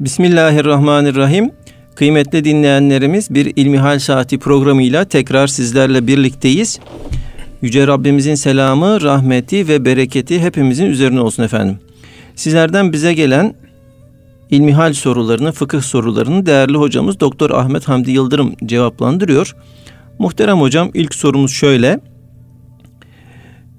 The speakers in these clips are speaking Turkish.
Bismillahirrahmanirrahim. Kıymetli dinleyenlerimiz bir İlmihal Saati programıyla tekrar sizlerle birlikteyiz. Yüce Rabbimizin selamı, rahmeti ve bereketi hepimizin üzerine olsun efendim. Sizlerden bize gelen ilmihal sorularını, fıkıh sorularını değerli hocamız Doktor Ahmet Hamdi Yıldırım cevaplandırıyor. Muhterem hocam ilk sorumuz şöyle.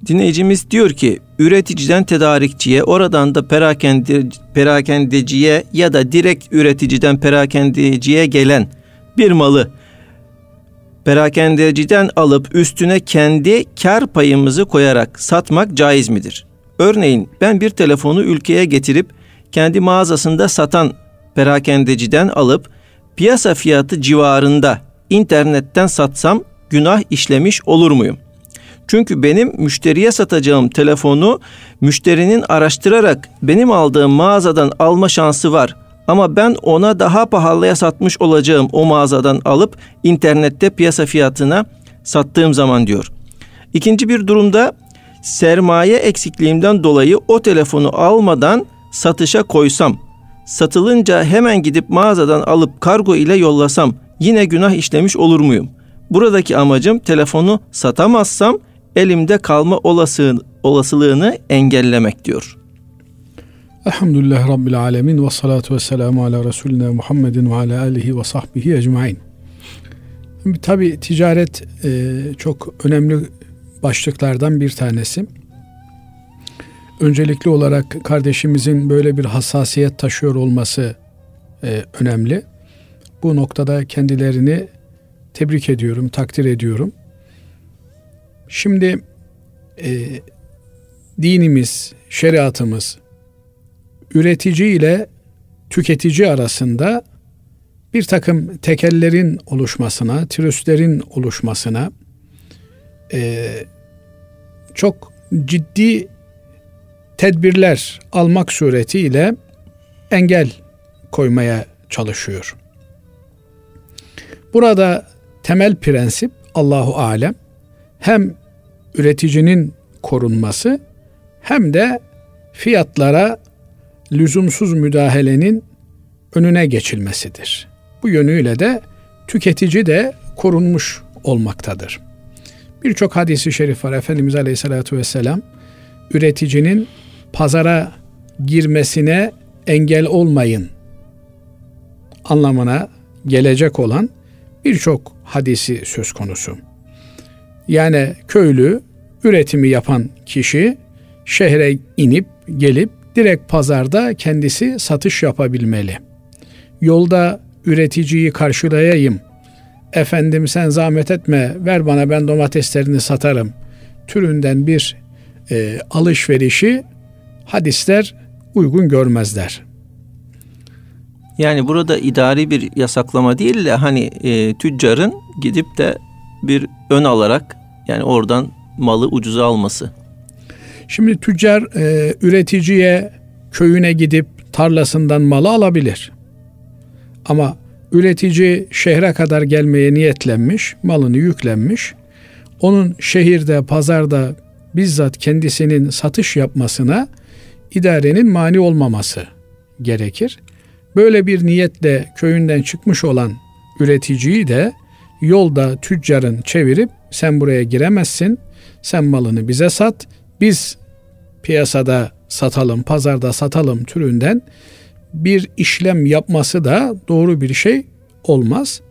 Dinleyicimiz diyor ki üreticiden tedarikçiye oradan da perakende, perakendeciye ya da direkt üreticiden perakendeciye gelen bir malı perakendeciden alıp üstüne kendi kar payımızı koyarak satmak caiz midir? Örneğin ben bir telefonu ülkeye getirip kendi mağazasında satan perakendeciden alıp piyasa fiyatı civarında internetten satsam günah işlemiş olur muyum? Çünkü benim müşteriye satacağım telefonu müşterinin araştırarak benim aldığım mağazadan alma şansı var. Ama ben ona daha pahalıya satmış olacağım o mağazadan alıp internette piyasa fiyatına sattığım zaman diyor. İkinci bir durumda sermaye eksikliğimden dolayı o telefonu almadan satışa koysam, satılınca hemen gidip mağazadan alıp kargo ile yollasam yine günah işlemiş olur muyum? Buradaki amacım telefonu satamazsam elimde kalma olasılığını, olasılığını engellemek diyor. Elhamdülillah Rabbil Alemin ve salatu ve selamu ala Resulina Muhammedin ve ala alihi ve sahbihi ecmain. Tabi ticaret e, çok önemli başlıklardan bir tanesi. Öncelikli olarak kardeşimizin böyle bir hassasiyet taşıyor olması e, önemli. Bu noktada kendilerini tebrik ediyorum, takdir ediyorum. Şimdi e, dinimiz, şeriatımız üretici ile tüketici arasında bir takım tekellerin oluşmasına, tirüslerin oluşmasına e, çok ciddi tedbirler almak suretiyle engel koymaya çalışıyor. Burada temel prensip Allahu alem hem üreticinin korunması hem de fiyatlara lüzumsuz müdahalenin önüne geçilmesidir. Bu yönüyle de tüketici de korunmuş olmaktadır. Birçok hadisi şerif var. Efendimiz Aleyhisselatü Vesselam üreticinin pazara girmesine engel olmayın anlamına gelecek olan birçok hadisi söz konusu. Yani köylü üretimi yapan kişi şehre inip gelip direkt pazarda kendisi satış yapabilmeli. Yolda üreticiyi karşılayayım. Efendim sen zahmet etme ver bana ben domateslerini satarım. Türünden bir e, alışverişi hadisler uygun görmezler. Yani burada idari bir yasaklama değil de hani e, tüccarın gidip de bir ön alarak yani oradan malı ucuza alması. Şimdi tüccar e, üreticiye köyüne gidip tarlasından malı alabilir. Ama üretici şehre kadar gelmeye niyetlenmiş, malını yüklenmiş. Onun şehirde, pazarda bizzat kendisinin satış yapmasına idarenin mani olmaması gerekir. Böyle bir niyetle köyünden çıkmış olan üreticiyi de yolda tüccarın çevirip sen buraya giremezsin, sen malını bize sat, biz piyasada satalım, pazarda satalım türünden bir işlem yapması da doğru bir şey olmaz.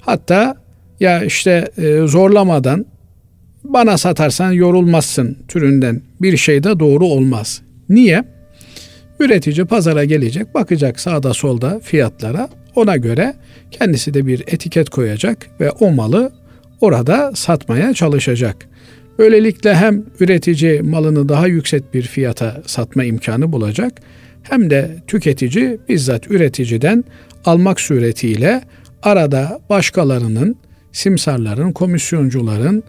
Hatta ya işte e, zorlamadan bana satarsan yorulmazsın türünden bir şey de doğru olmaz. Niye? Üretici pazara gelecek, bakacak sağda solda fiyatlara. Ona göre kendisi de bir etiket koyacak ve o malı orada satmaya çalışacak. Böylelikle hem üretici malını daha yüksek bir fiyata satma imkanı bulacak hem de tüketici bizzat üreticiden almak suretiyle arada başkalarının, simsarların, komisyoncuların,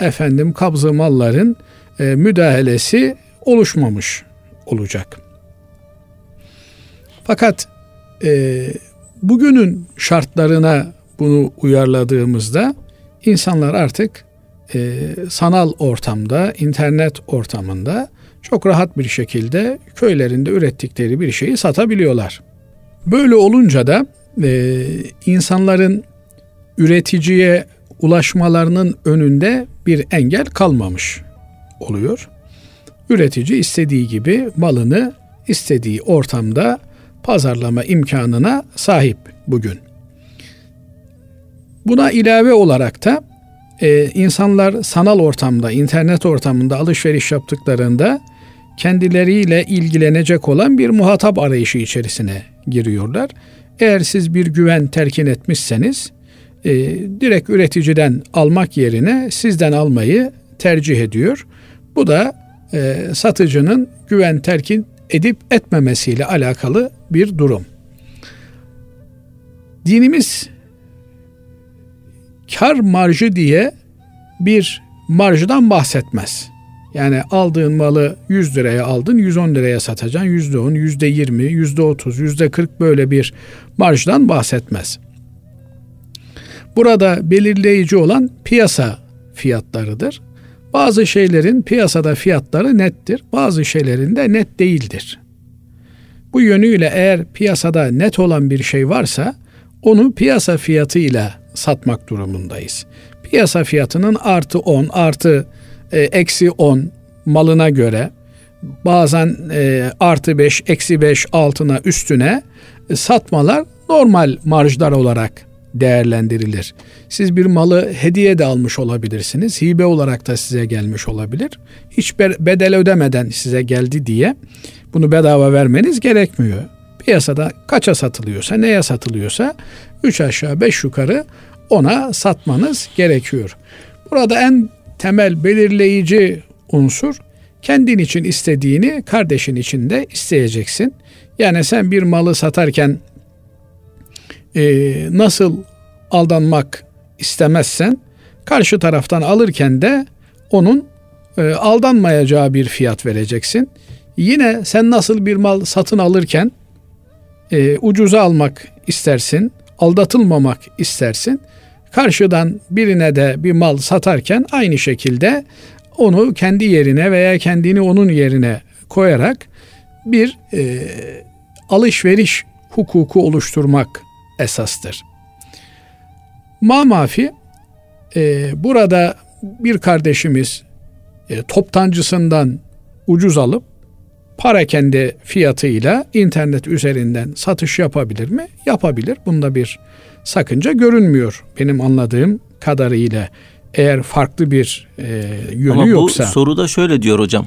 efendim kabzı malların e, müdahalesi oluşmamış olacak. Fakat e, bugünün şartlarına bunu uyarladığımızda insanlar artık e, sanal ortamda, internet ortamında çok rahat bir şekilde köylerinde ürettikleri bir şeyi satabiliyorlar. Böyle olunca da e, insanların üreticiye ulaşmalarının önünde bir engel kalmamış oluyor. Üretici istediği gibi malını istediği ortamda pazarlama imkanına sahip bugün. Buna ilave olarak da e, insanlar sanal ortamda, internet ortamında alışveriş yaptıklarında kendileriyle ilgilenecek olan bir muhatap arayışı içerisine giriyorlar. Eğer siz bir güven terkin etmişseniz e, direkt üreticiden almak yerine sizden almayı tercih ediyor. Bu da e, satıcının güven terkin edip etmemesiyle alakalı bir durum. Dinimiz kar marjı diye bir marjdan bahsetmez. Yani aldığın malı 100 liraya aldın 110 liraya satacaksın. %10, %20, %30, %40 böyle bir marjdan bahsetmez. Burada belirleyici olan piyasa fiyatlarıdır. Bazı şeylerin piyasada fiyatları nettir. Bazı şeylerin de net değildir. Bu yönüyle eğer piyasada net olan bir şey varsa onu piyasa fiyatıyla satmak durumundayız. Piyasa fiyatının artı 10 artı e, eksi 10 malına göre bazen e, artı 5 eksi 5 altına üstüne e, satmalar normal marjlar olarak değerlendirilir. Siz bir malı hediye de almış olabilirsiniz. Hibe olarak da size gelmiş olabilir. Hiç bedel ödemeden size geldi diye bunu bedava vermeniz gerekmiyor. Piyasada kaça satılıyorsa, neye satılıyorsa 3 aşağı 5 yukarı ona satmanız gerekiyor. Burada en temel belirleyici unsur kendin için istediğini kardeşin için de isteyeceksin. Yani sen bir malı satarken e, nasıl aldanmak istemezsen karşı taraftan alırken de onun e, aldanmayacağı bir fiyat vereceksin. Yine sen nasıl bir mal satın alırken e, ucuza almak istersin, aldatılmamak istersin. Karşıdan birine de bir mal satarken aynı şekilde onu kendi yerine veya kendini onun yerine koyarak bir e, alışveriş hukuku oluşturmak esastır. Ma mafi e, burada bir kardeşimiz e, toptancısından ucuz alıp para kendi fiyatıyla internet üzerinden satış yapabilir mi? Yapabilir. Bunda bir sakınca görünmüyor benim anladığım kadarıyla. Eğer farklı bir e, yönü Ama yoksa. Ama bu soruda şöyle diyor hocam.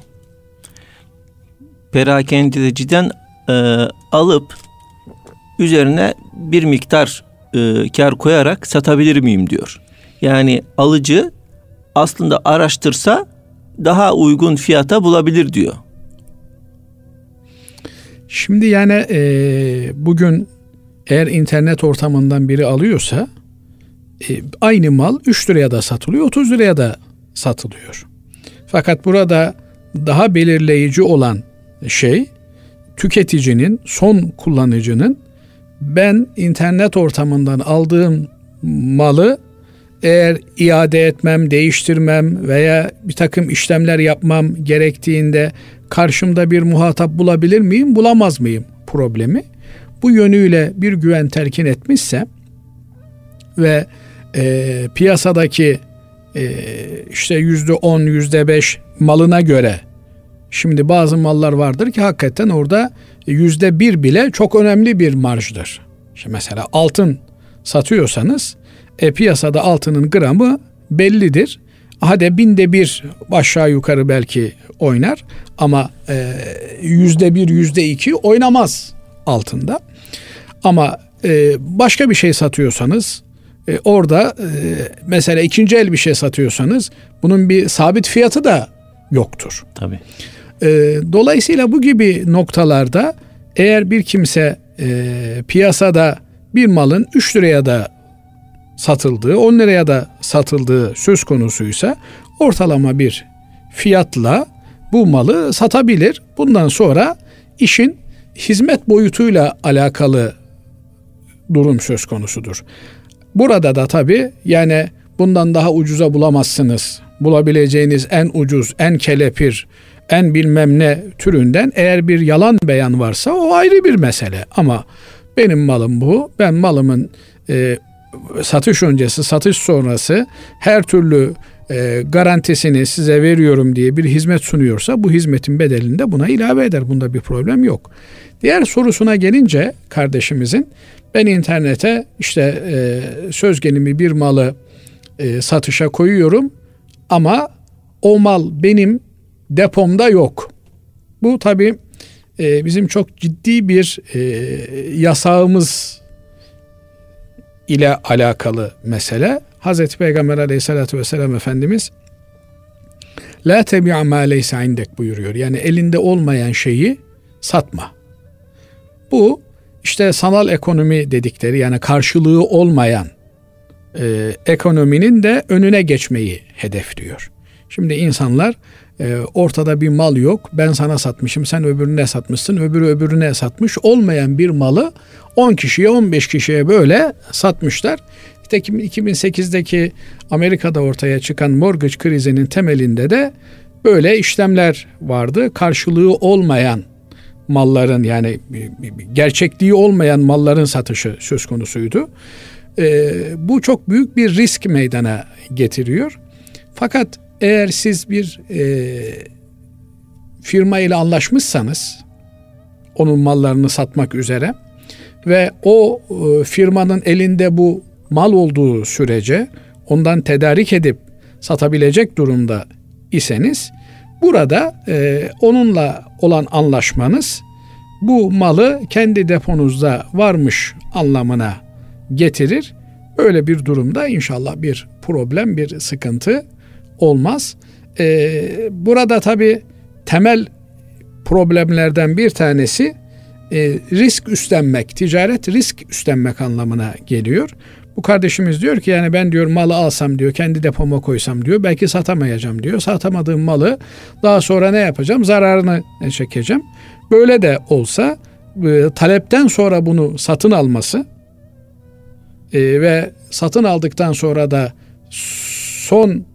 Perakendeciden e, alıp üzerine bir miktar e, kar koyarak satabilir miyim diyor. Yani alıcı aslında araştırsa daha uygun fiyata bulabilir diyor. Şimdi yani e, bugün eğer internet ortamından biri alıyorsa e, aynı mal 3 liraya da satılıyor, 30 liraya da satılıyor. Fakat burada daha belirleyici olan şey tüketicinin, son kullanıcının ben internet ortamından aldığım malı eğer iade etmem, değiştirmem veya bir takım işlemler yapmam gerektiğinde karşımda bir muhatap bulabilir miyim, bulamaz mıyım problemi. Bu yönüyle bir güven terkin etmişse ve e, piyasadaki e, işte yüzde on, yüzde beş malına göre şimdi bazı mallar vardır ki hakikaten orada yüzde bir bile çok önemli bir marjdır. İşte mesela altın satıyorsanız e, piyasada altının gramı bellidir. Hadi binde bir aşağı yukarı belki oynar ama e, yüzde bir yüzde iki oynamaz altında. Ama e, başka bir şey satıyorsanız e, orada e, mesela ikinci el bir şey satıyorsanız bunun bir sabit fiyatı da yoktur. Tabii. E, dolayısıyla bu gibi noktalarda eğer bir kimse e, piyasada bir malın 3 liraya da satıldığı, 10 liraya da satıldığı söz konusuysa ortalama bir fiyatla bu malı satabilir. Bundan sonra işin hizmet boyutuyla alakalı durum söz konusudur. Burada da tabi yani bundan daha ucuza bulamazsınız. Bulabileceğiniz en ucuz, en kelepir, en bilmem ne türünden eğer bir yalan beyan varsa o ayrı bir mesele. Ama Benim malım bu. Ben malımın e, satış öncesi, satış sonrası her türlü e, garantisini size veriyorum diye bir hizmet sunuyorsa bu hizmetin bedelini de buna ilave eder. Bunda bir problem yok. Diğer sorusuna gelince kardeşimizin ben internete işte e, söz gelimi bir malı e, satışa koyuyorum ama o mal benim depomda yok. Bu tabi e, bizim çok ciddi bir e, yasağımız ile alakalı mesele. Hazreti Peygamber aleyhissalatü vesselam Efendimiz La tebi'a ma leysa indek buyuruyor. Yani elinde olmayan şeyi satma. Bu işte sanal ekonomi dedikleri yani karşılığı olmayan e, ekonominin de önüne geçmeyi hedefliyor. Şimdi insanlar e, ortada bir mal yok. Ben sana satmışım, sen öbürüne satmışsın, öbürü öbürüne satmış. Olmayan bir malı 10 kişiye, 15 kişiye böyle satmışlar. Nitekim 2008'deki Amerika'da ortaya çıkan mortgage krizinin temelinde de böyle işlemler vardı. Karşılığı olmayan malların yani gerçekliği olmayan malların satışı söz konusuydu. Ee, bu çok büyük bir risk meydana getiriyor. Fakat eğer siz bir e, firma ile anlaşmışsanız onun mallarını satmak üzere ve o e, firmanın elinde bu mal olduğu sürece ondan tedarik edip satabilecek durumda iseniz burada e, onunla olan anlaşmanız bu malı kendi deponuzda varmış anlamına getirir. Öyle bir durumda inşallah bir problem, bir sıkıntı olmaz. Ee, burada tabi temel problemlerden bir tanesi e, risk üstlenmek, ticaret risk üstlenmek anlamına geliyor. Bu kardeşimiz diyor ki yani ben diyor malı alsam diyor kendi depoma koysam diyor belki satamayacağım diyor. Satamadığım malı daha sonra ne yapacağım? Zararını çekeceğim. Böyle de olsa e, talepten sonra bunu satın alması e, ve satın aldıktan sonra da son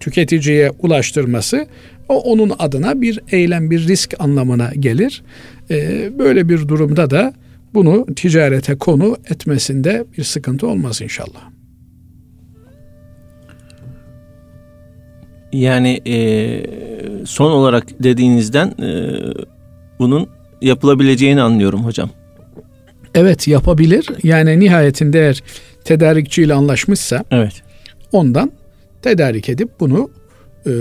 tüketiciye ulaştırması o onun adına bir eylem, bir risk anlamına gelir. E, böyle bir durumda da bunu ticarete konu etmesinde bir sıkıntı olmaz inşallah. Yani e, son olarak dediğinizden e, bunun yapılabileceğini anlıyorum hocam. Evet yapabilir. Yani nihayetinde eğer tedarikçiyle anlaşmışsa evet. ondan tedarik edip bunu e,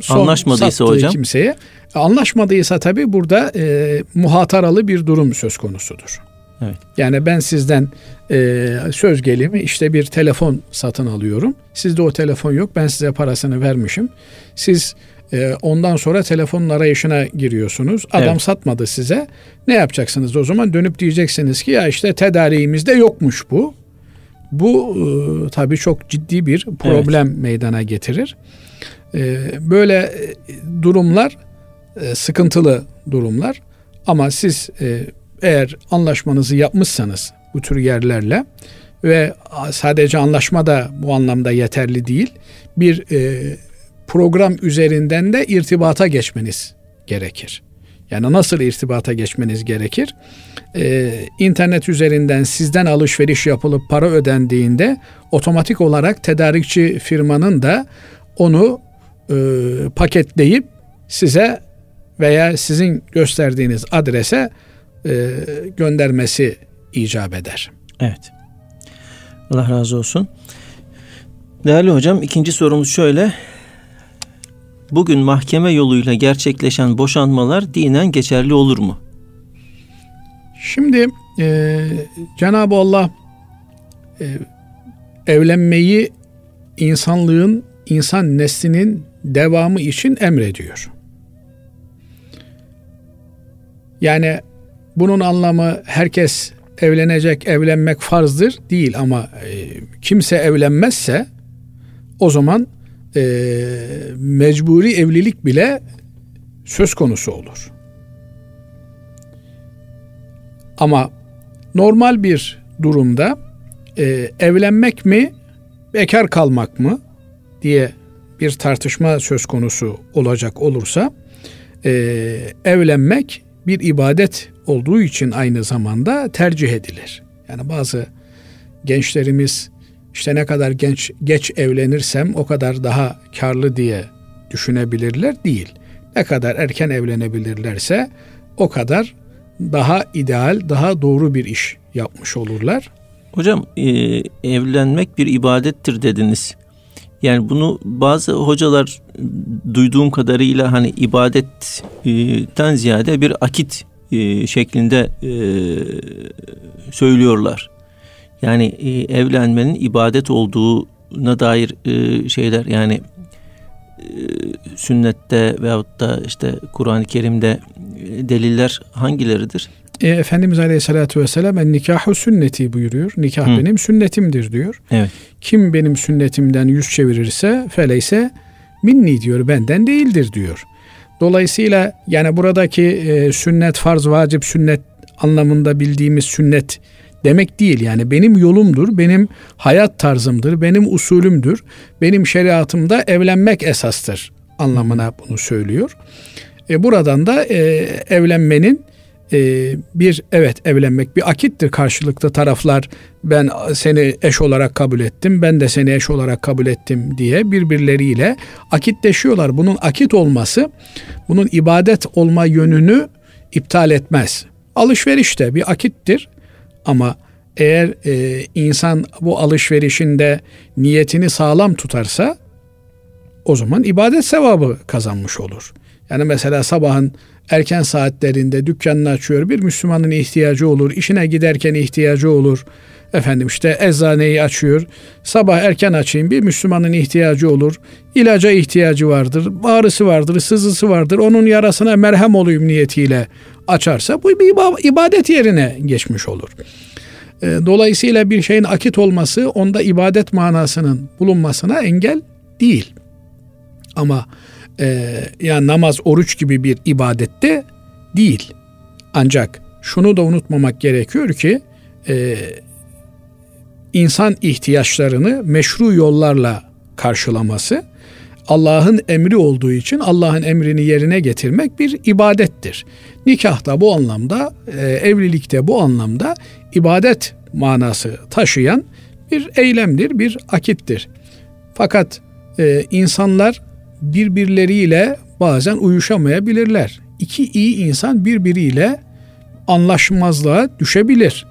son anlaşmadıysa hocam kimseye anlaşmadıysa tabi burada e, muhataralı bir durum söz konusudur. Evet. Yani ben sizden e, söz gelimi işte bir telefon satın alıyorum. Sizde o telefon yok. Ben size parasını vermişim. Siz e, ondan sonra telefonun arayışına giriyorsunuz. Adam evet. satmadı size. Ne yapacaksınız o zaman? Dönüp diyeceksiniz ki ya işte tedariğimizde yokmuş bu. Bu e, tabii çok ciddi bir problem evet. meydana getirir. E, böyle e, durumlar e, sıkıntılı durumlar ama siz e, eğer anlaşmanızı yapmışsanız bu tür yerlerle ve sadece anlaşma da bu anlamda yeterli değil. Bir e, program üzerinden de irtibata geçmeniz gerekir. Yani nasıl irtibata geçmeniz gerekir? Ee, internet üzerinden sizden alışveriş yapılıp para ödendiğinde otomatik olarak tedarikçi firmanın da onu e, paketleyip size veya sizin gösterdiğiniz adrese e, göndermesi icap eder. Evet. Allah razı olsun. Değerli hocam ikinci sorumuz şöyle bugün mahkeme yoluyla gerçekleşen boşanmalar dinen geçerli olur mu? Şimdi e, Cenab-ı Allah e, evlenmeyi insanlığın, insan neslinin devamı için emrediyor. Yani bunun anlamı herkes evlenecek, evlenmek farzdır değil ama e, kimse evlenmezse o zaman e, mecburi evlilik bile söz konusu olur. Ama normal bir durumda e, evlenmek mi, bekar kalmak mı diye bir tartışma söz konusu olacak olursa e, evlenmek bir ibadet olduğu için aynı zamanda tercih edilir. Yani bazı gençlerimiz işte ne kadar genç geç evlenirsem o kadar daha karlı diye düşünebilirler değil. Ne kadar erken evlenebilirlerse o kadar daha ideal, daha doğru bir iş yapmış olurlar. Hocam e, evlenmek bir ibadettir dediniz. Yani bunu bazı hocalar duyduğum kadarıyla hani ibadetten ziyade bir akit e, şeklinde e, söylüyorlar. Yani e, evlenmenin ibadet olduğuna dair e, şeyler yani e, sünnette veyahut da işte Kur'an-ı Kerim'de e, deliller hangileridir? E, Efendimiz Aleyhisselatü Vesselam en nikahu sünneti buyuruyor. Nikah Hı. benim sünnetimdir diyor. Evet. Kim benim sünnetimden yüz çevirirse feleyse minni diyor benden değildir diyor. Dolayısıyla yani buradaki e, sünnet, farz, vacip, sünnet anlamında bildiğimiz sünnet demek değil. Yani benim yolumdur, benim hayat tarzımdır, benim usulümdür, benim şeriatımda evlenmek esastır anlamına bunu söylüyor. E, buradan da e, evlenmenin e, bir evet evlenmek bir akittir karşılıklı taraflar ben seni eş olarak kabul ettim ben de seni eş olarak kabul ettim diye birbirleriyle akitleşiyorlar. Bunun akit olması bunun ibadet olma yönünü iptal etmez. Alışveriş de bir akittir ama eğer e, insan bu alışverişinde niyetini sağlam tutarsa o zaman ibadet sevabı kazanmış olur. Yani mesela sabahın erken saatlerinde dükkanını açıyor. Bir Müslümanın ihtiyacı olur. işine giderken ihtiyacı olur. Efendim işte eczaneyi açıyor. Sabah erken açayım bir Müslümanın ihtiyacı olur. İlaca ihtiyacı vardır. Ağrısı vardır, sızısı vardır. Onun yarasına merhem olayım niyetiyle açarsa bu bir ibadet yerine geçmiş olur. Ee, dolayısıyla bir şeyin akit olması onda ibadet manasının bulunmasına engel değil. Ama e, yani namaz, oruç gibi bir ibadette değil. Ancak şunu da unutmamak gerekiyor ki e, insan ihtiyaçlarını meşru yollarla karşılaması Allah'ın emri olduğu için Allah'ın emrini yerine getirmek bir ibadettir. Nikah da bu anlamda, e, evlilikte bu anlamda ibadet manası taşıyan bir eylemdir, bir akittir. Fakat e, insanlar birbirleriyle bazen uyuşamayabilirler. İki iyi insan birbiriyle anlaşmazlığa düşebilir.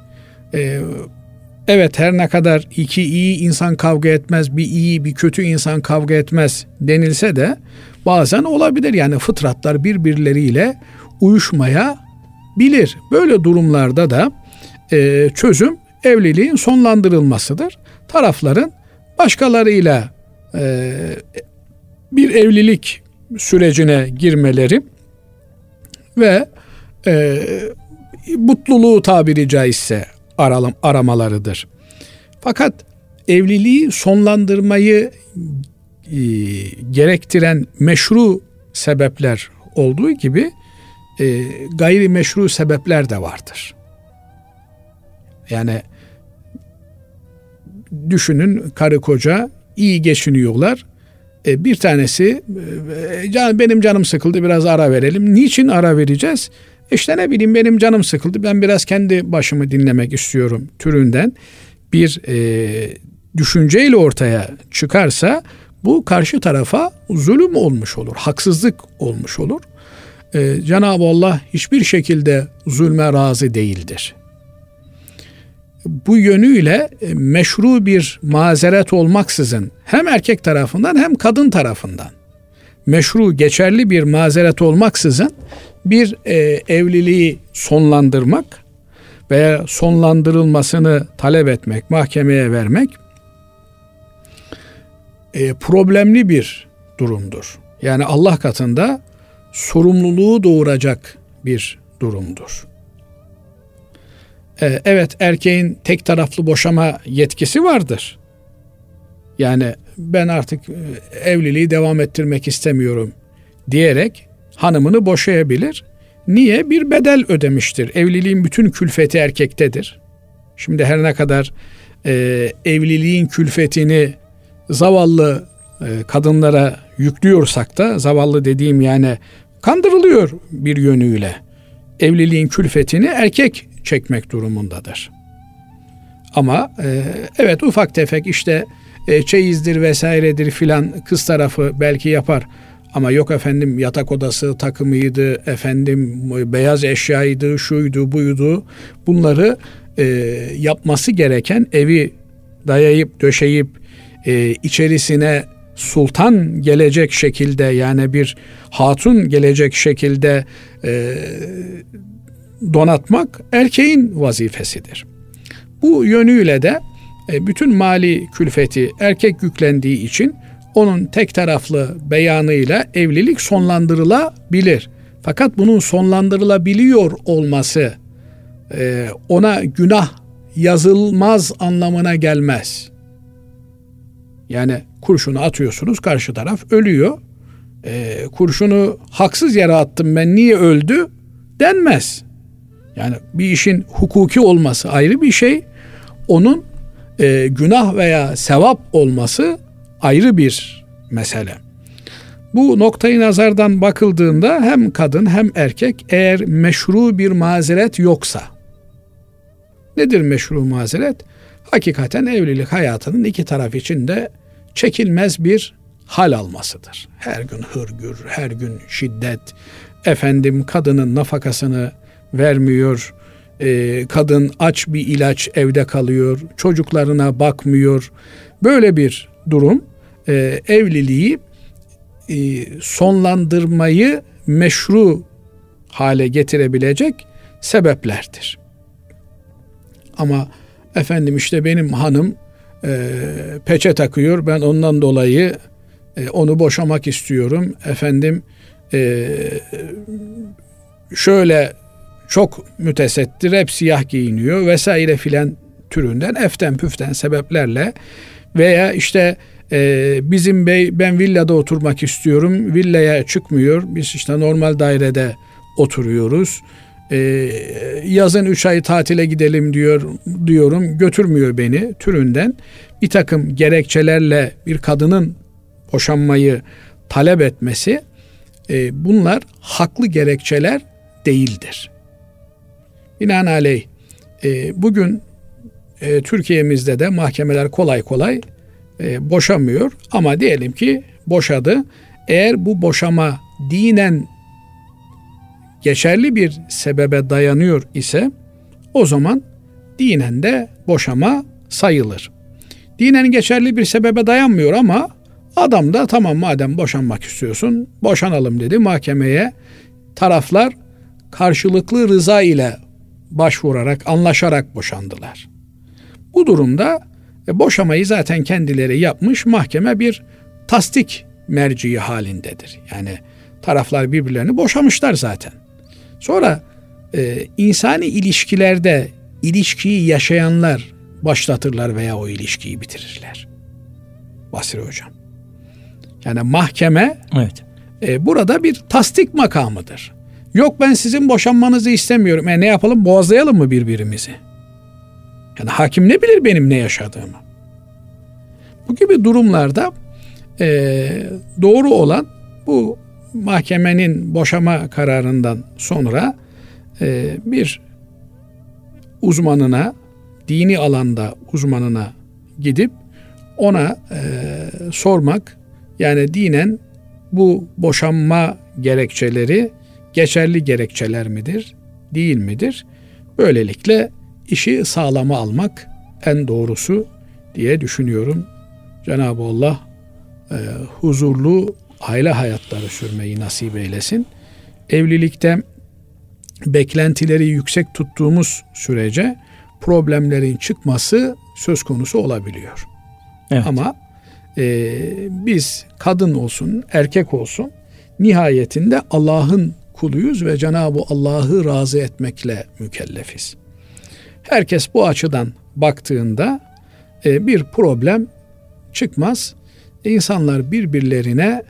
Evet her ne kadar iki iyi insan kavga etmez, bir iyi bir kötü insan kavga etmez denilse de bazen olabilir. Yani fıtratlar birbirleriyle uyuşmaya bilir. Böyle durumlarda da e, çözüm evliliğin sonlandırılmasıdır. Tarafların başkalarıyla e, bir evlilik sürecine girmeleri ve e, mutluluğu tabiri caizse aralım, aramalarıdır. Fakat evliliği sonlandırmayı e, gerektiren meşru sebepler olduğu gibi e, gayri meşru sebepler de vardır. Yani düşünün karı koca iyi geçiniyorlar e, bir tanesi e, can benim canım sıkıldı biraz ara verelim. Niçin ara vereceğiz? İşte ne bileyim benim canım sıkıldı. Ben biraz kendi başımı dinlemek istiyorum türünden bir e, düşünceyle ortaya çıkarsa bu karşı tarafa zulüm olmuş olur, haksızlık olmuş olur. Ee, Cenab-ı Allah hiçbir şekilde zulme razı değildir bu yönüyle e, meşru bir mazeret olmaksızın hem erkek tarafından hem kadın tarafından meşru geçerli bir mazeret olmaksızın bir e, evliliği sonlandırmak veya sonlandırılmasını talep etmek, mahkemeye vermek e, problemli bir durumdur. Yani Allah katında sorumluluğu doğuracak bir durumdur. Ee, evet erkeğin tek taraflı boşama yetkisi vardır. Yani ben artık e, evliliği devam ettirmek istemiyorum diyerek hanımını boşayabilir. Niye? Bir bedel ödemiştir. Evliliğin bütün külfeti erkektedir. Şimdi her ne kadar e, evliliğin külfetini zavallı e, kadınlara yüklüyorsak da zavallı dediğim yani kandırılıyor bir yönüyle. evliliğin külfetini erkek çekmek durumundadır. Ama e, evet ufak tefek işte e, çeyizdir vesairedir filan kız tarafı belki yapar. Ama yok efendim yatak odası takımıydı, efendim beyaz eşyaydı, şuydu, buydu. Bunları e, yapması gereken evi dayayıp döşeyip e, içerisine sultan gelecek şekilde yani bir hatun gelecek şekilde e, donatmak erkeğin vazifesidir. Bu yönüyle de bütün mali külfeti erkek yüklendiği için onun tek taraflı beyanıyla evlilik sonlandırılabilir. Fakat bunun sonlandırılabiliyor olması e, ona günah yazılmaz anlamına gelmez. Yani kurşunu atıyorsunuz karşı taraf ölüyor. E, kurşunu haksız yere attım ben niye öldü denmez. Yani bir işin hukuki olması ayrı bir şey. Onun e, günah veya sevap olması ayrı bir mesele. Bu noktayı nazardan bakıldığında hem kadın hem erkek eğer meşru bir mazeret yoksa nedir meşru mazeret? Hakikaten evlilik hayatının iki taraf için de çekilmez bir hal almasıdır. Her gün hırgür, her gün şiddet, efendim kadının nafakasını vermiyor, e, kadın aç bir ilaç evde kalıyor, çocuklarına bakmıyor. Böyle bir durum e, evliliği e, sonlandırmayı meşru hale getirebilecek sebeplerdir. Ama efendim işte benim hanım e, peçe takıyor ben ondan dolayı e, onu boşamak istiyorum. Efendim e, şöyle çok mütesettir, hep siyah giyiniyor vesaire filan türünden eften püften sebeplerle veya işte e, bizim bey ben villada oturmak istiyorum villaya çıkmıyor biz işte normal dairede oturuyoruz e, yazın üç ay tatile gidelim diyor diyorum götürmüyor beni türünden bir takım gerekçelerle bir kadının boşanmayı talep etmesi e, bunlar haklı gerekçeler değildir. Binaenaleyh e, bugün e, Türkiye'mizde de mahkemeler kolay kolay e, boşamıyor ama diyelim ki boşadı. Eğer bu boşama dinen geçerli bir sebebe dayanıyor ise o zaman dinen de boşama sayılır. Dinen geçerli bir sebebe dayanmıyor ama adam da tamam madem boşanmak istiyorsun boşanalım dedi mahkemeye. Taraflar karşılıklı rıza ile başvurarak, anlaşarak boşandılar. Bu durumda e, boşamayı zaten kendileri yapmış, mahkeme bir tasdik merciği halindedir. Yani taraflar birbirlerini boşamışlar zaten. Sonra e, insani ilişkilerde ilişkiyi yaşayanlar başlatırlar veya o ilişkiyi bitirirler. Basri Hocam. Yani mahkeme evet. e, burada bir tasdik makamıdır. Yok ben sizin boşanmanızı istemiyorum. E ne yapalım boğazlayalım mı birbirimizi? Yani hakim ne bilir benim ne yaşadığımı? Bu gibi durumlarda e, doğru olan bu mahkemenin boşama kararından sonra e, bir uzmanına, dini alanda uzmanına gidip ona e, sormak yani dinen bu boşanma gerekçeleri geçerli gerekçeler midir, değil midir? Böylelikle işi sağlama almak en doğrusu diye düşünüyorum. Cenab-ı Allah e, huzurlu aile hayatları sürmeyi nasip eylesin. Evlilikte beklentileri yüksek tuttuğumuz sürece problemlerin çıkması söz konusu olabiliyor. Evet. Ama e, biz kadın olsun, erkek olsun nihayetinde Allah'ın kuluyuz ve Cenab-ı Allah'ı razı etmekle mükellefiz. Herkes bu açıdan baktığında e, bir problem çıkmaz. İnsanlar birbirlerine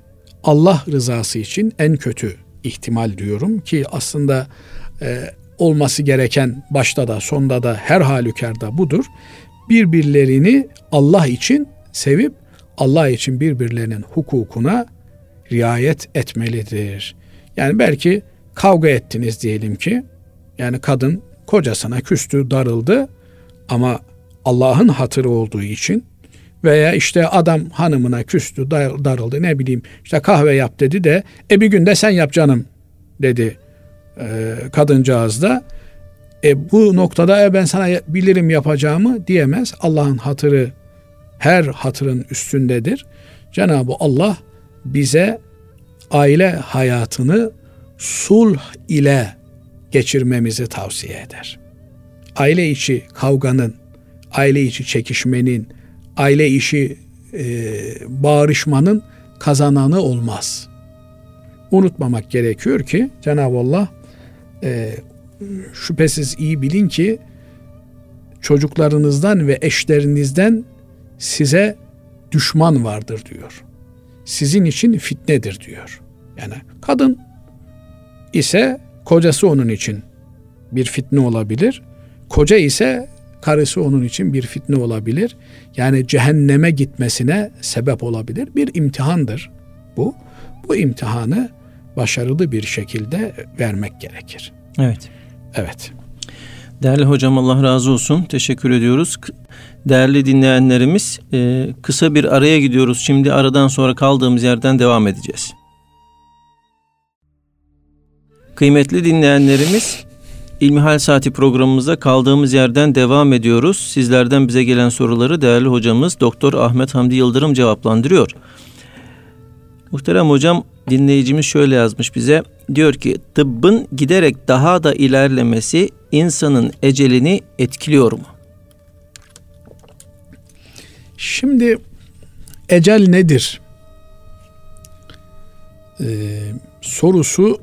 Allah rızası için en kötü ihtimal diyorum ki aslında e, olması gereken başta da sonda da her halükarda budur. Birbirlerini Allah için sevip Allah için birbirlerinin hukukuna riayet etmelidir. Yani belki kavga ettiniz diyelim ki Yani kadın kocasına küstü, darıldı ama Allah'ın hatırı olduğu için veya işte adam hanımına küstü, darıldı ne bileyim işte kahve yap dedi de e bir günde sen yap canım dedi e, kadıncağız da. E, bu noktada e, ben sana bilirim yapacağımı diyemez. Allah'ın hatırı her hatırın üstündedir. Cenab-ı Allah bize aile hayatını sulh ile geçirmemizi tavsiye eder. Aile içi kavganın, aile içi çekişmenin, aile içi e, bağırışmanın kazananı olmaz. Unutmamak gerekiyor ki Cenab-ı Allah e, şüphesiz iyi bilin ki çocuklarınızdan ve eşlerinizden size düşman vardır diyor. Sizin için fitnedir diyor. Yani kadın ise kocası onun için bir fitne olabilir. Koca ise karısı onun için bir fitne olabilir. Yani cehenneme gitmesine sebep olabilir. Bir imtihandır bu. Bu imtihanı başarılı bir şekilde vermek gerekir. Evet. Evet. Değerli hocam Allah razı olsun. Teşekkür ediyoruz. Değerli dinleyenlerimiz e, kısa bir araya gidiyoruz. Şimdi aradan sonra kaldığımız yerden devam edeceğiz. Kıymetli dinleyenlerimiz İlmihal Saati programımıza kaldığımız yerden devam ediyoruz. Sizlerden bize gelen soruları değerli hocamız Doktor Ahmet Hamdi Yıldırım cevaplandırıyor. Muhterem hocam dinleyicimiz şöyle yazmış bize. Diyor ki tıbbın giderek daha da ilerlemesi insanın ecelini etkiliyor mu? Şimdi ecel nedir? Ee, sorusu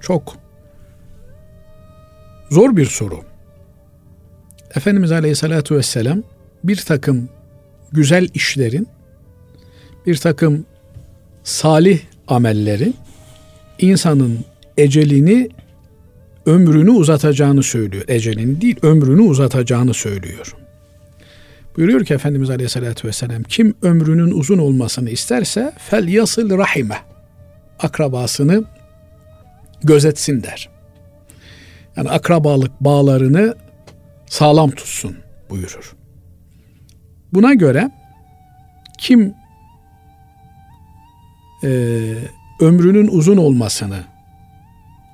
çok zor bir soru. Efendimiz Aleyhisselatü Vesselam bir takım güzel işlerin, bir takım salih amellerin insanın ecelini, ömrünü uzatacağını söylüyor. Ecelini değil, ömrünü uzatacağını söylüyor. Buyuruyor ki Efendimiz Aleyhisselatü Vesselam kim ömrünün uzun olmasını isterse fel yasıl rahime akrabasını gözetsin der. Yani akrabalık bağlarını sağlam tutsun buyurur. Buna göre kim e, ömrünün uzun olmasını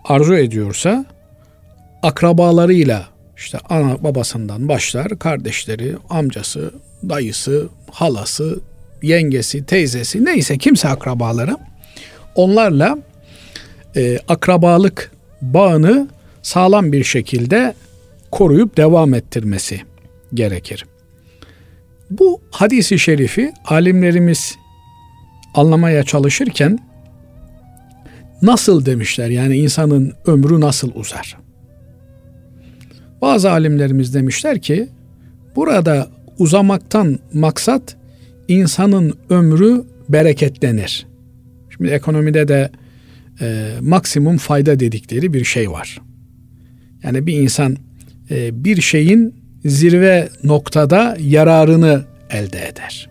arzu ediyorsa akrabalarıyla işte ana babasından başlar kardeşleri, amcası, dayısı, halası, yengesi, teyzesi neyse kimse akrabaları onlarla e, akrabalık bağını sağlam bir şekilde koruyup devam ettirmesi gerekir. Bu hadisi şerifi alimlerimiz anlamaya çalışırken nasıl demişler yani insanın ömrü nasıl uzar? Bazı alimlerimiz demişler ki burada uzamaktan maksat insanın ömrü bereketlenir. Şimdi ekonomide de e, maksimum fayda dedikleri bir şey var. Yani bir insan e, bir şeyin zirve noktada yararını elde eder.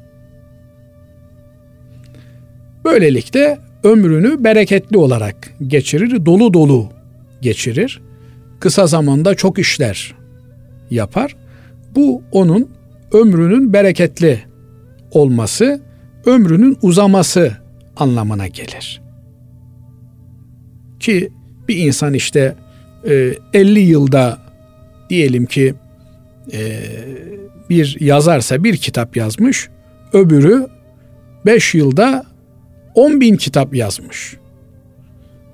Böylelikle ömrünü bereketli olarak geçirir, dolu dolu geçirir. Kısa zamanda çok işler yapar. Bu onun ömrünün bereketli olması, ömrünün uzaması anlamına gelir. Ki bir insan işte 50 e, yılda diyelim ki e, bir yazarsa bir kitap yazmış, öbürü 5 yılda 10 bin kitap yazmış.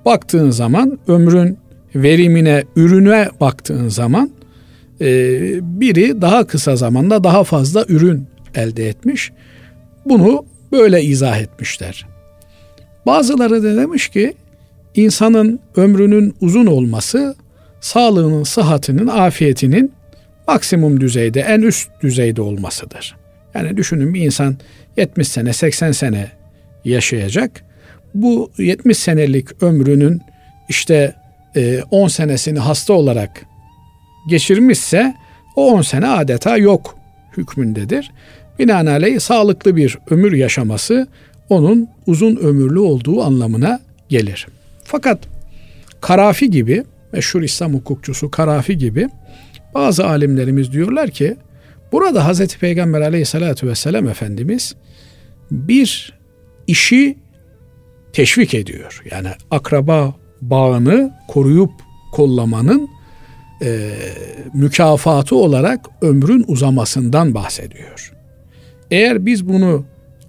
Baktığın zaman ömrün verimine, ürüne baktığın zaman e, biri daha kısa zamanda daha fazla ürün elde etmiş. Bunu böyle izah etmişler. Bazıları da demiş ki insanın ömrünün uzun olması sağlığının, sıhhatinin, afiyetinin maksimum düzeyde, en üst düzeyde olmasıdır. Yani düşünün bir insan 70 sene, 80 sene yaşayacak. Bu 70 senelik ömrünün işte 10 e, senesini hasta olarak geçirmişse o 10 sene adeta yok hükmündedir. Binaenaleyh sağlıklı bir ömür yaşaması onun uzun ömürlü olduğu anlamına gelir. Fakat Karafi gibi meşhur İslam hukukçusu Karafi gibi bazı alimlerimiz diyorlar ki burada Hazreti Peygamber aleyhissalatü vesselam Efendimiz bir işi teşvik ediyor. Yani akraba bağını koruyup kollamanın e, mükafatı olarak ömrün uzamasından bahsediyor. Eğer biz bunu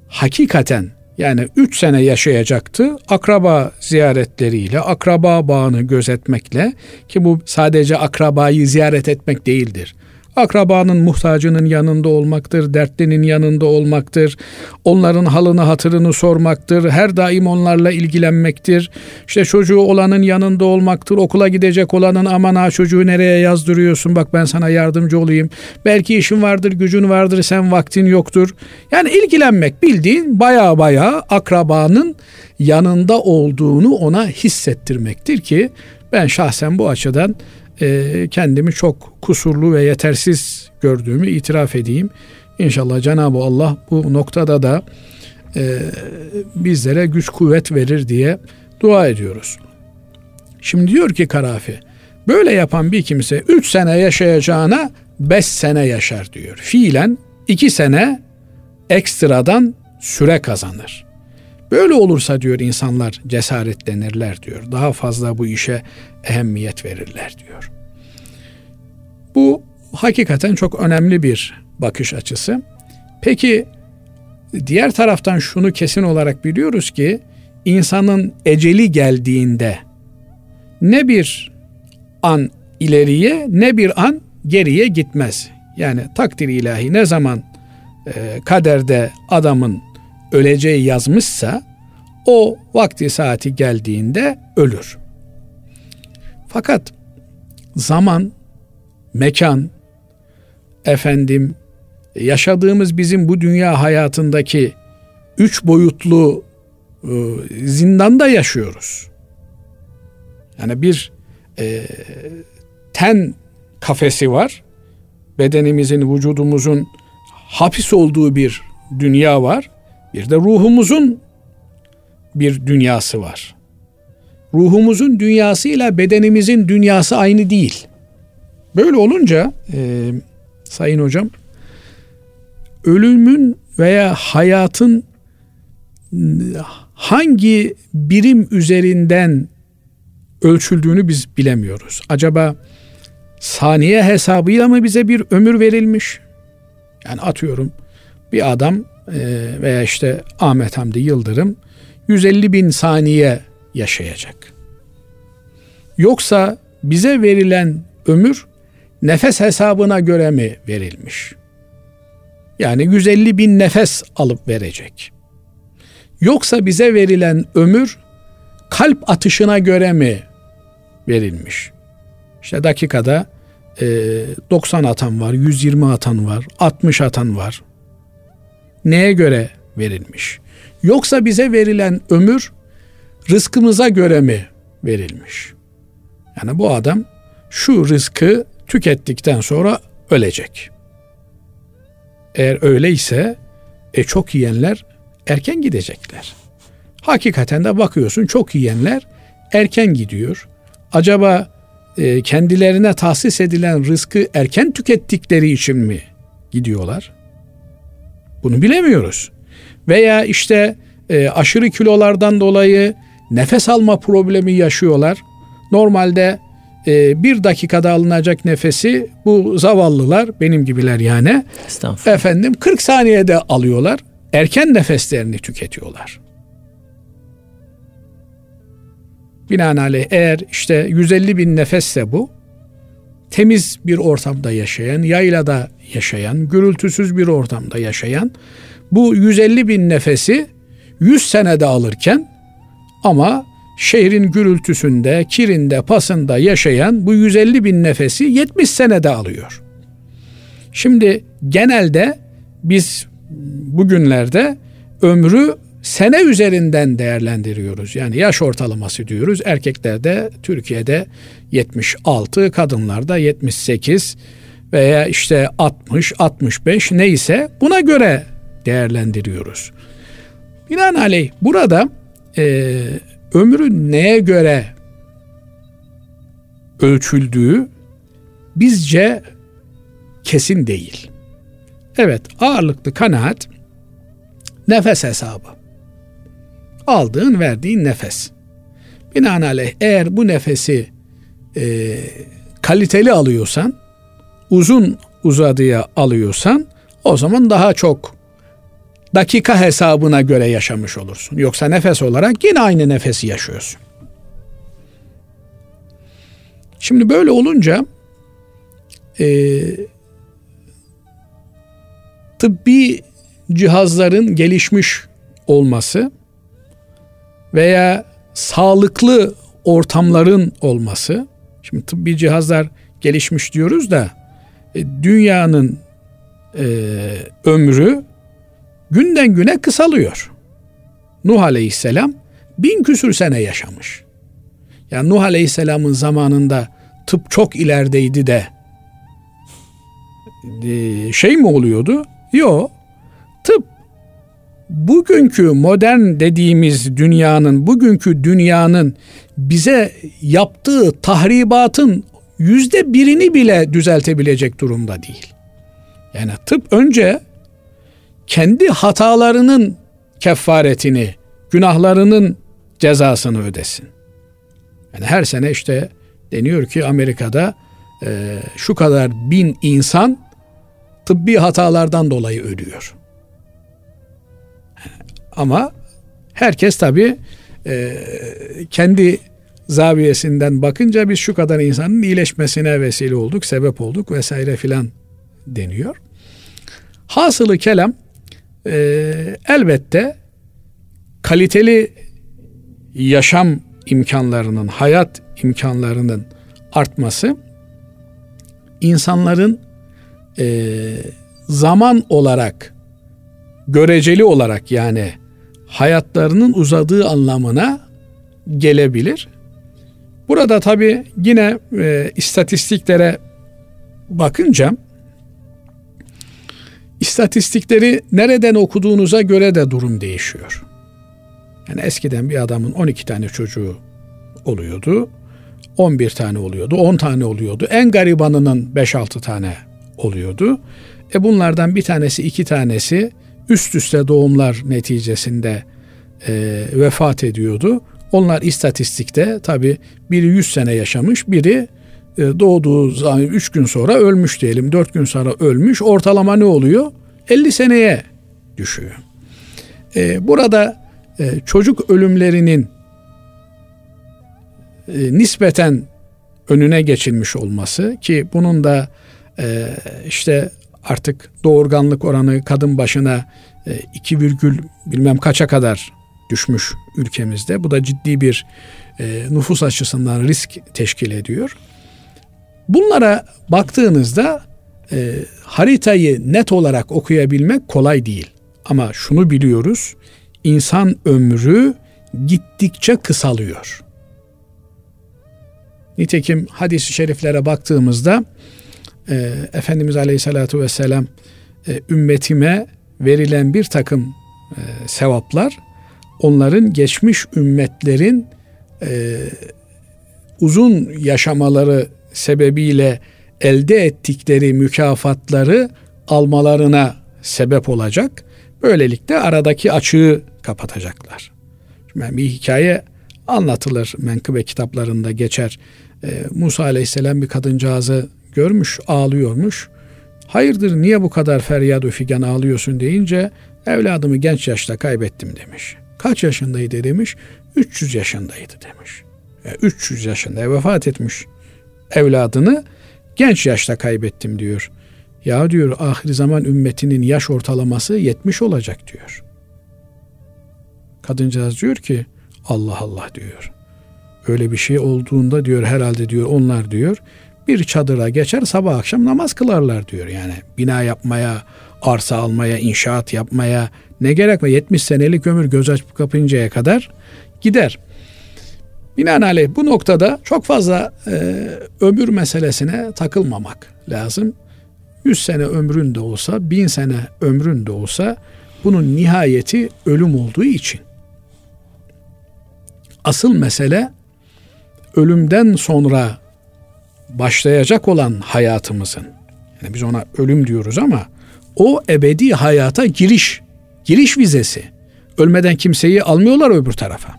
hakikaten yani 3 sene yaşayacaktı. Akraba ziyaretleriyle, akraba bağını gözetmekle ki bu sadece akrabayı ziyaret etmek değildir akrabanın muhtacının yanında olmaktır, dertlinin yanında olmaktır, onların halını hatırını sormaktır, her daim onlarla ilgilenmektir, işte çocuğu olanın yanında olmaktır, okula gidecek olanın aman ha çocuğu nereye yazdırıyorsun? Bak ben sana yardımcı olayım, belki işin vardır, gücün vardır, sen vaktin yoktur. Yani ilgilenmek bildiğin baya baya akrabanın yanında olduğunu ona hissettirmektir ki ben şahsen bu açıdan e, kendimi çok kusurlu ve yetersiz gördüğümü itiraf edeyim. İnşallah Cenab-ı Allah bu noktada da e, bizlere güç kuvvet verir diye dua ediyoruz. Şimdi diyor ki Karafi, böyle yapan bir kimse 3 sene yaşayacağına 5 sene yaşar diyor. Fiilen 2 sene ekstradan süre kazanır. Böyle olursa diyor insanlar cesaretlenirler diyor. Daha fazla bu işe ehemmiyet verirler diyor. Bu hakikaten çok önemli bir bakış açısı. Peki diğer taraftan şunu kesin olarak biliyoruz ki insanın eceli geldiğinde ne bir an ileriye ne bir an geriye gitmez. Yani takdir ilahi ne zaman e, kaderde adamın öleceği yazmışsa o vakti saati geldiğinde ölür. Fakat zaman, mekan, efendim yaşadığımız bizim bu dünya hayatındaki üç boyutlu e, zindanda yaşıyoruz. Yani bir e, ten kafesi var. Bedenimizin, vücudumuzun hapis olduğu bir dünya var. Bir de ruhumuzun bir dünyası var. Ruhumuzun dünyasıyla bedenimizin dünyası aynı değil. Böyle olunca e, sayın hocam ölümün veya hayatın hangi birim üzerinden ölçüldüğünü biz bilemiyoruz. Acaba saniye hesabıyla mı bize bir ömür verilmiş? Yani atıyorum bir adam veya işte Ahmet Hamdi Yıldırım 150 bin saniye yaşayacak. Yoksa bize verilen ömür nefes hesabına göre mi verilmiş? Yani 150 bin nefes alıp verecek. Yoksa bize verilen ömür kalp atışına göre mi verilmiş? İşte dakikada e, 90 atan var, 120 atan var, 60 atan var. Neye göre verilmiş? Yoksa bize verilen ömür rızkımıza göre mi verilmiş? Yani bu adam şu rızkı tükettikten sonra ölecek. Eğer öyleyse e çok yiyenler erken gidecekler. Hakikaten de bakıyorsun çok yiyenler erken gidiyor. Acaba e, kendilerine tahsis edilen rızkı erken tükettikleri için mi gidiyorlar? Bunu bilemiyoruz. Veya işte e, aşırı kilolardan dolayı nefes alma problemi yaşıyorlar. Normalde e, bir dakikada alınacak nefesi bu zavallılar benim gibiler yani efendim 40 saniyede alıyorlar. Erken nefeslerini tüketiyorlar. Binaenaleyh eğer işte 150 bin nefesse bu temiz bir ortamda yaşayan, yaylada yaşayan, gürültüsüz bir ortamda yaşayan bu 150 bin nefesi 100 senede alırken ama şehrin gürültüsünde, kirinde, pasında yaşayan bu 150 bin nefesi 70 senede alıyor. Şimdi genelde biz bugünlerde ömrü sene üzerinden değerlendiriyoruz. Yani yaş ortalaması diyoruz. Erkeklerde Türkiye'de 76, kadınlarda 78 veya işte 60, 65 neyse buna göre değerlendiriyoruz. Binaenaleyh burada e, ömrü neye göre ölçüldüğü bizce kesin değil. Evet ağırlıklı kanaat nefes hesabı. Aldığın verdiğin nefes. Binaenaleyh eğer bu nefesi e, kaliteli alıyorsan, uzun uzadıya alıyorsan o zaman daha çok dakika hesabına göre yaşamış olursun. Yoksa nefes olarak yine aynı nefesi yaşıyorsun. Şimdi böyle olunca e, tıbbi cihazların gelişmiş olması veya sağlıklı ortamların olması. Şimdi tıbbi cihazlar gelişmiş diyoruz da dünyanın e, ömrü günden güne kısalıyor. Nuh Aleyhisselam bin küsür sene yaşamış. Yani Nuh Aleyhisselam'ın zamanında tıp çok ilerideydi de e, şey mi oluyordu? Yok. Tıp bugünkü modern dediğimiz dünyanın, bugünkü dünyanın bize yaptığı tahribatın yüzde birini bile düzeltebilecek durumda değil. Yani tıp önce kendi hatalarının kefaretini, günahlarının cezasını ödesin. Yani her sene işte deniyor ki Amerika'da e, şu kadar bin insan tıbbi hatalardan dolayı ölüyor. Ama herkes tabi e, kendi zaviyesinden bakınca biz şu kadar insanın iyileşmesine vesile olduk, sebep olduk vesaire filan deniyor. Hasılı kelam e, elbette kaliteli yaşam imkanlarının, hayat imkanlarının artması insanların e, zaman olarak göreceli olarak yani hayatlarının uzadığı anlamına gelebilir. Burada tabi yine e, istatistiklere bakınca istatistikleri nereden okuduğunuza göre de durum değişiyor. Yani eskiden bir adamın 12 tane çocuğu oluyordu. 11 tane oluyordu, 10 tane oluyordu. En garibanının 5-6 tane oluyordu. E bunlardan bir tanesi, iki tanesi üst üste doğumlar neticesinde e, vefat ediyordu. Onlar istatistikte tabi biri 100 sene yaşamış, biri e, doğduğu zaman 3 gün sonra ölmüş diyelim, 4 gün sonra ölmüş. Ortalama ne oluyor? 50 seneye düşüyor. E, burada e, çocuk ölümlerinin nispeten önüne geçilmiş olması ki bunun da işte artık doğurganlık oranı kadın başına e, 2 virgül bilmem kaça kadar düşmüş ülkemizde. Bu da ciddi bir e, nüfus açısından risk teşkil ediyor. Bunlara baktığınızda e, haritayı net olarak okuyabilmek kolay değil. Ama şunu biliyoruz, insan ömrü gittikçe kısalıyor. Nitekim hadis-i şeriflere baktığımızda e, Efendimiz Aleyhisselatü Vesselam e, ümmetime verilen bir takım e, sevaplar onların geçmiş ümmetlerin e, uzun yaşamaları sebebiyle elde ettikleri mükafatları almalarına sebep olacak. Böylelikle aradaki açığı kapatacaklar. Şimdi bir hikaye anlatılır menkıbe kitaplarında geçer. Ee, Musa aleyhisselam bir kadıncağızı görmüş ağlıyormuş. Hayırdır niye bu kadar feryat figan ağlıyorsun deyince evladımı genç yaşta kaybettim demiş. Kaç yaşındaydı demiş. 300 yaşındaydı demiş. Yani 300 yaşında vefat etmiş evladını genç yaşta kaybettim diyor. Ya diyor ahir zaman ümmetinin yaş ortalaması 70 olacak diyor. Kadıncağız diyor ki Allah Allah diyor. Öyle bir şey olduğunda diyor herhalde diyor onlar diyor bir çadıra geçer sabah akşam namaz kılarlar diyor. Yani bina yapmaya, arsa almaya, inşaat yapmaya ne gerek var? 70 senelik ömür göz açıp kapıncaya kadar gider. Binaenaleyh bu noktada çok fazla e, ömür meselesine takılmamak lazım. 100 sene ömrün de olsa, 1000 sene ömrün de olsa bunun nihayeti ölüm olduğu için. Asıl mesele ölümden sonra başlayacak olan hayatımızın yani biz ona ölüm diyoruz ama o ebedi hayata giriş, giriş vizesi. Ölmeden kimseyi almıyorlar öbür tarafa.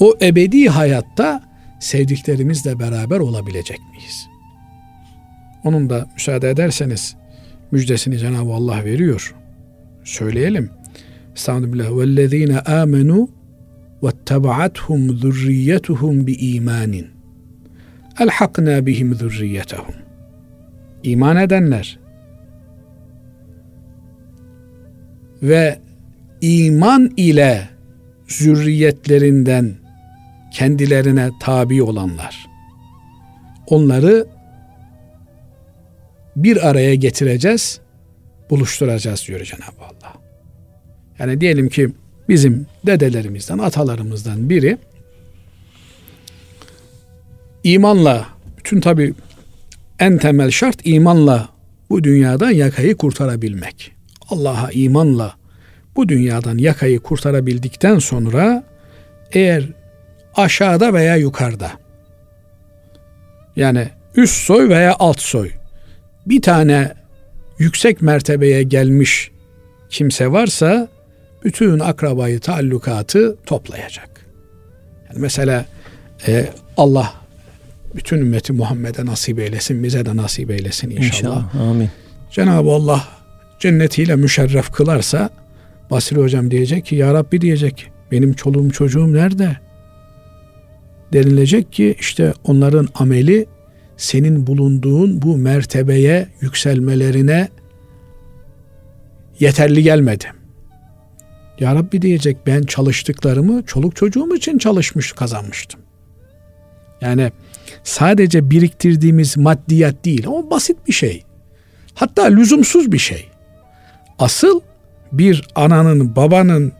O ebedi hayatta sevdiklerimizle beraber olabilecek miyiz? Onun da müsaade ederseniz müjdesini Cenab-ı Allah veriyor. Söyleyelim. Estağfirullah. Vellezine amenu vettabaathum zurriyetuhum bi imanin. Elhakna bihim zurriyetahum. İman edenler, ve iman ile zürriyetlerinden kendilerine tabi olanlar. Onları bir araya getireceğiz, buluşturacağız diyor Cenab-ı Allah. Yani diyelim ki bizim dedelerimizden, atalarımızdan biri imanla, bütün tabi en temel şart imanla bu dünyadan yakayı kurtarabilmek. Allah'a imanla bu dünyadan yakayı kurtarabildikten sonra eğer aşağıda veya yukarıda yani üst soy veya alt soy bir tane yüksek mertebeye gelmiş kimse varsa bütün akrabayı, taallukatı toplayacak. Yani mesela e, Allah bütün ümmeti Muhammed'e nasip eylesin, bize de nasip eylesin inşallah. İnşallah. Amin. Cenab-ı Allah cennetiyle müşerref kılarsa Basri hocam diyecek ki ya Rabbi diyecek benim çoluğum çocuğum nerede? Denilecek ki işte onların ameli senin bulunduğun bu mertebeye yükselmelerine yeterli gelmedi. Ya Rabbi diyecek ben çalıştıklarımı çoluk çocuğum için çalışmış kazanmıştım. Yani sadece biriktirdiğimiz maddiyat değil o basit bir şey. Hatta lüzumsuz bir şey. Asıl bir ananın babanın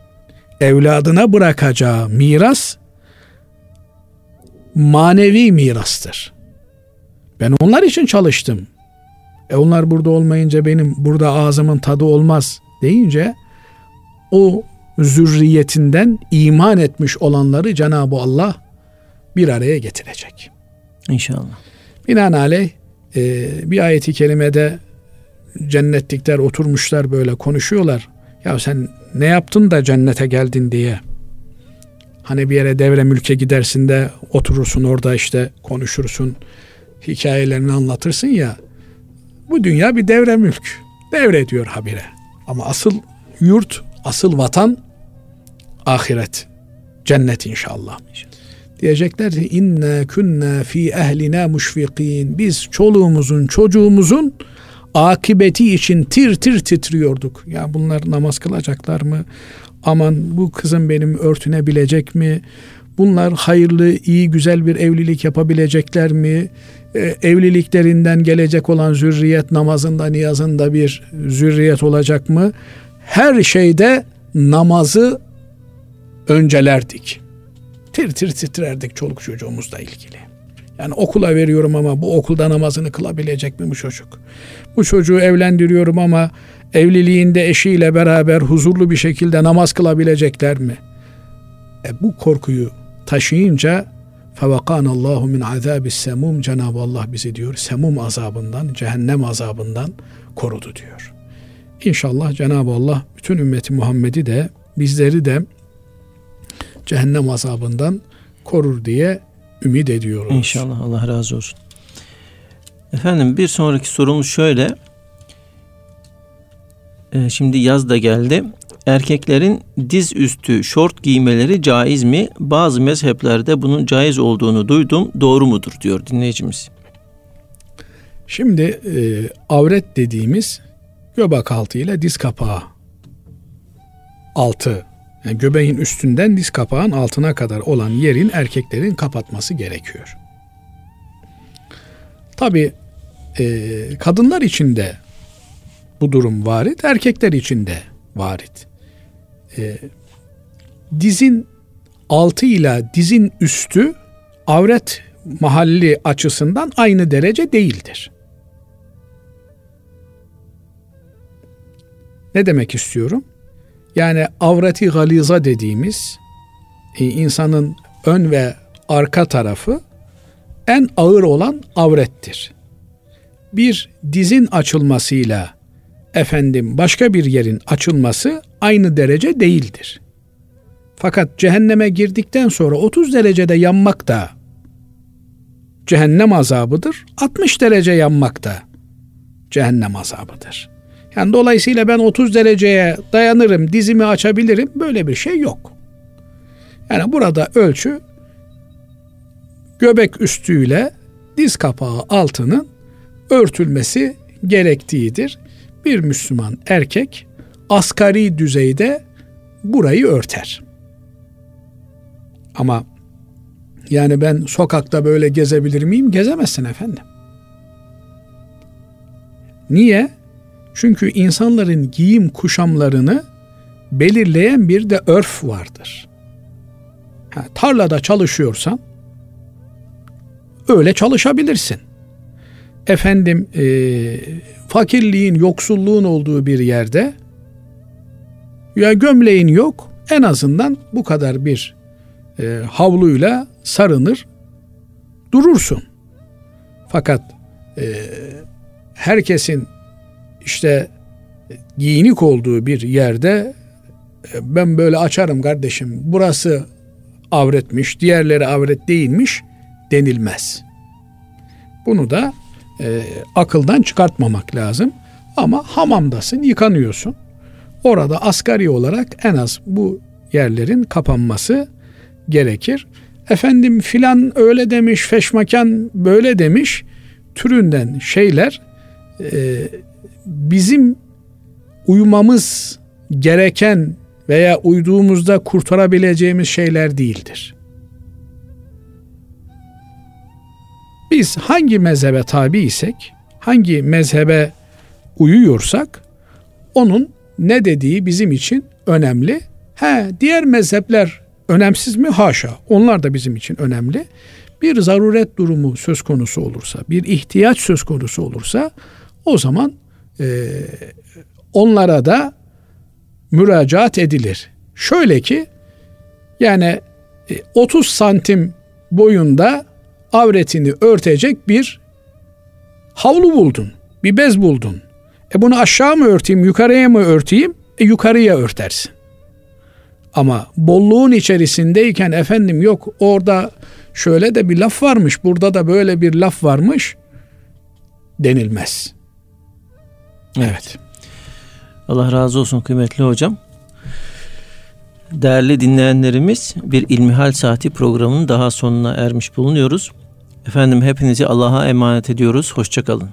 evladına bırakacağı miras manevi mirastır. Ben onlar için çalıştım. E onlar burada olmayınca benim burada ağzımın tadı olmaz deyince o zürriyetinden iman etmiş olanları Cenab-ı Allah bir araya getirecek. İnşallah. Binaenaleyh e, bir ayeti kerimede cennetlikler oturmuşlar böyle konuşuyorlar. Ya sen ne yaptın da cennete geldin diye. Hani bir yere devre mülke gidersin de oturursun orada işte konuşursun. Hikayelerini anlatırsın ya. Bu dünya bir devre mülk. Devrediyor habire. Ama asıl yurt, asıl vatan ahiret. Cennet inşallah. Diyecekler ki inna kunna fi ehlina müşfikin. Biz çoluğumuzun, çocuğumuzun akibeti için tir tir titriyorduk. Ya bunlar namaz kılacaklar mı? Aman bu kızım benim örtünebilecek mi? Bunlar hayırlı, iyi, güzel bir evlilik yapabilecekler mi? Ee, evliliklerinden gelecek olan zürriyet namazında, niyazında bir zürriyet olacak mı? Her şeyde namazı öncelerdik. Tir tir titrerdik çoluk çocuğumuzla ilgili. Yani okula veriyorum ama bu okulda namazını kılabilecek mi bu çocuk? Bu çocuğu evlendiriyorum ama evliliğinde eşiyle beraber huzurlu bir şekilde namaz kılabilecekler mi? E bu korkuyu taşıyınca فَوَقَانَ اللّٰهُ مِنْ عَذَابِ semum Cenab-ı Allah bizi diyor semum azabından, cehennem azabından korudu diyor. İnşallah Cenab-ı Allah bütün ümmeti Muhammed'i de bizleri de cehennem azabından korur diye ümit ediyoruz. İnşallah Allah razı olsun. Efendim bir sonraki sorumuz şöyle. Ee, şimdi yaz da geldi. Erkeklerin diz üstü şort giymeleri caiz mi? Bazı mezheplerde bunun caiz olduğunu duydum. Doğru mudur diyor dinleyicimiz. Şimdi e, avret dediğimiz göbek altı ile diz kapağı altı yani göbeğin üstünden diz kapağın altına kadar olan yerin erkeklerin kapatması gerekiyor. Tabi e, kadınlar için de bu durum varit, erkekler için de varit. E, dizin altı ile dizin üstü avret mahalli açısından aynı derece değildir. Ne demek istiyorum? Yani avreti galiza dediğimiz e, insanın ön ve arka tarafı en ağır olan avrettir. Bir dizin açılmasıyla efendim başka bir yerin açılması aynı derece değildir. Fakat cehenneme girdikten sonra 30 derecede yanmak da cehennem azabıdır. 60 derece yanmak da cehennem azabıdır. Yani dolayısıyla ben 30 dereceye dayanırım, dizimi açabilirim. Böyle bir şey yok. Yani burada ölçü göbek üstüyle diz kapağı altının örtülmesi gerektiğidir. Bir Müslüman erkek asgari düzeyde burayı örter. Ama yani ben sokakta böyle gezebilir miyim? Gezemezsin efendim. Niye? Çünkü insanların giyim kuşamlarını belirleyen bir de örf vardır. Ha, tarlada çalışıyorsan öyle çalışabilirsin. Efendim e, fakirliğin, yoksulluğun olduğu bir yerde ya gömleğin yok en azından bu kadar bir e, havluyla sarınır durursun. Fakat e, herkesin işte giyinik olduğu bir yerde e, ben böyle açarım kardeşim burası avretmiş diğerleri avret değilmiş denilmez. Bunu da e, akıldan çıkartmamak lazım. Ama hamamdasın, yıkanıyorsun. Orada asgari olarak en az bu yerlerin kapanması gerekir. Efendim filan öyle demiş, feşmakan böyle demiş türünden şeyler e, bizim uymamız gereken veya uyduğumuzda kurtarabileceğimiz şeyler değildir. Biz hangi mezhebe tabi isek, hangi mezhebe uyuyorsak onun ne dediği bizim için önemli. He, diğer mezhepler önemsiz mi? Haşa. Onlar da bizim için önemli. Bir zaruret durumu söz konusu olursa, bir ihtiyaç söz konusu olursa o zaman e, onlara da müracaat edilir. Şöyle ki yani 30 e, santim boyunda avretini örtecek bir havlu buldun. Bir bez buldun. E bunu aşağı mı örteyim, yukarıya mı örteyim? E yukarıya örtersin. Ama bolluğun içerisindeyken efendim yok orada şöyle de bir laf varmış, burada da böyle bir laf varmış denilmez. Evet. Allah razı olsun kıymetli hocam. Değerli dinleyenlerimiz bir İlmihal Saati programının daha sonuna ermiş bulunuyoruz. Efendim hepinizi Allah'a emanet ediyoruz. Hoşçakalın.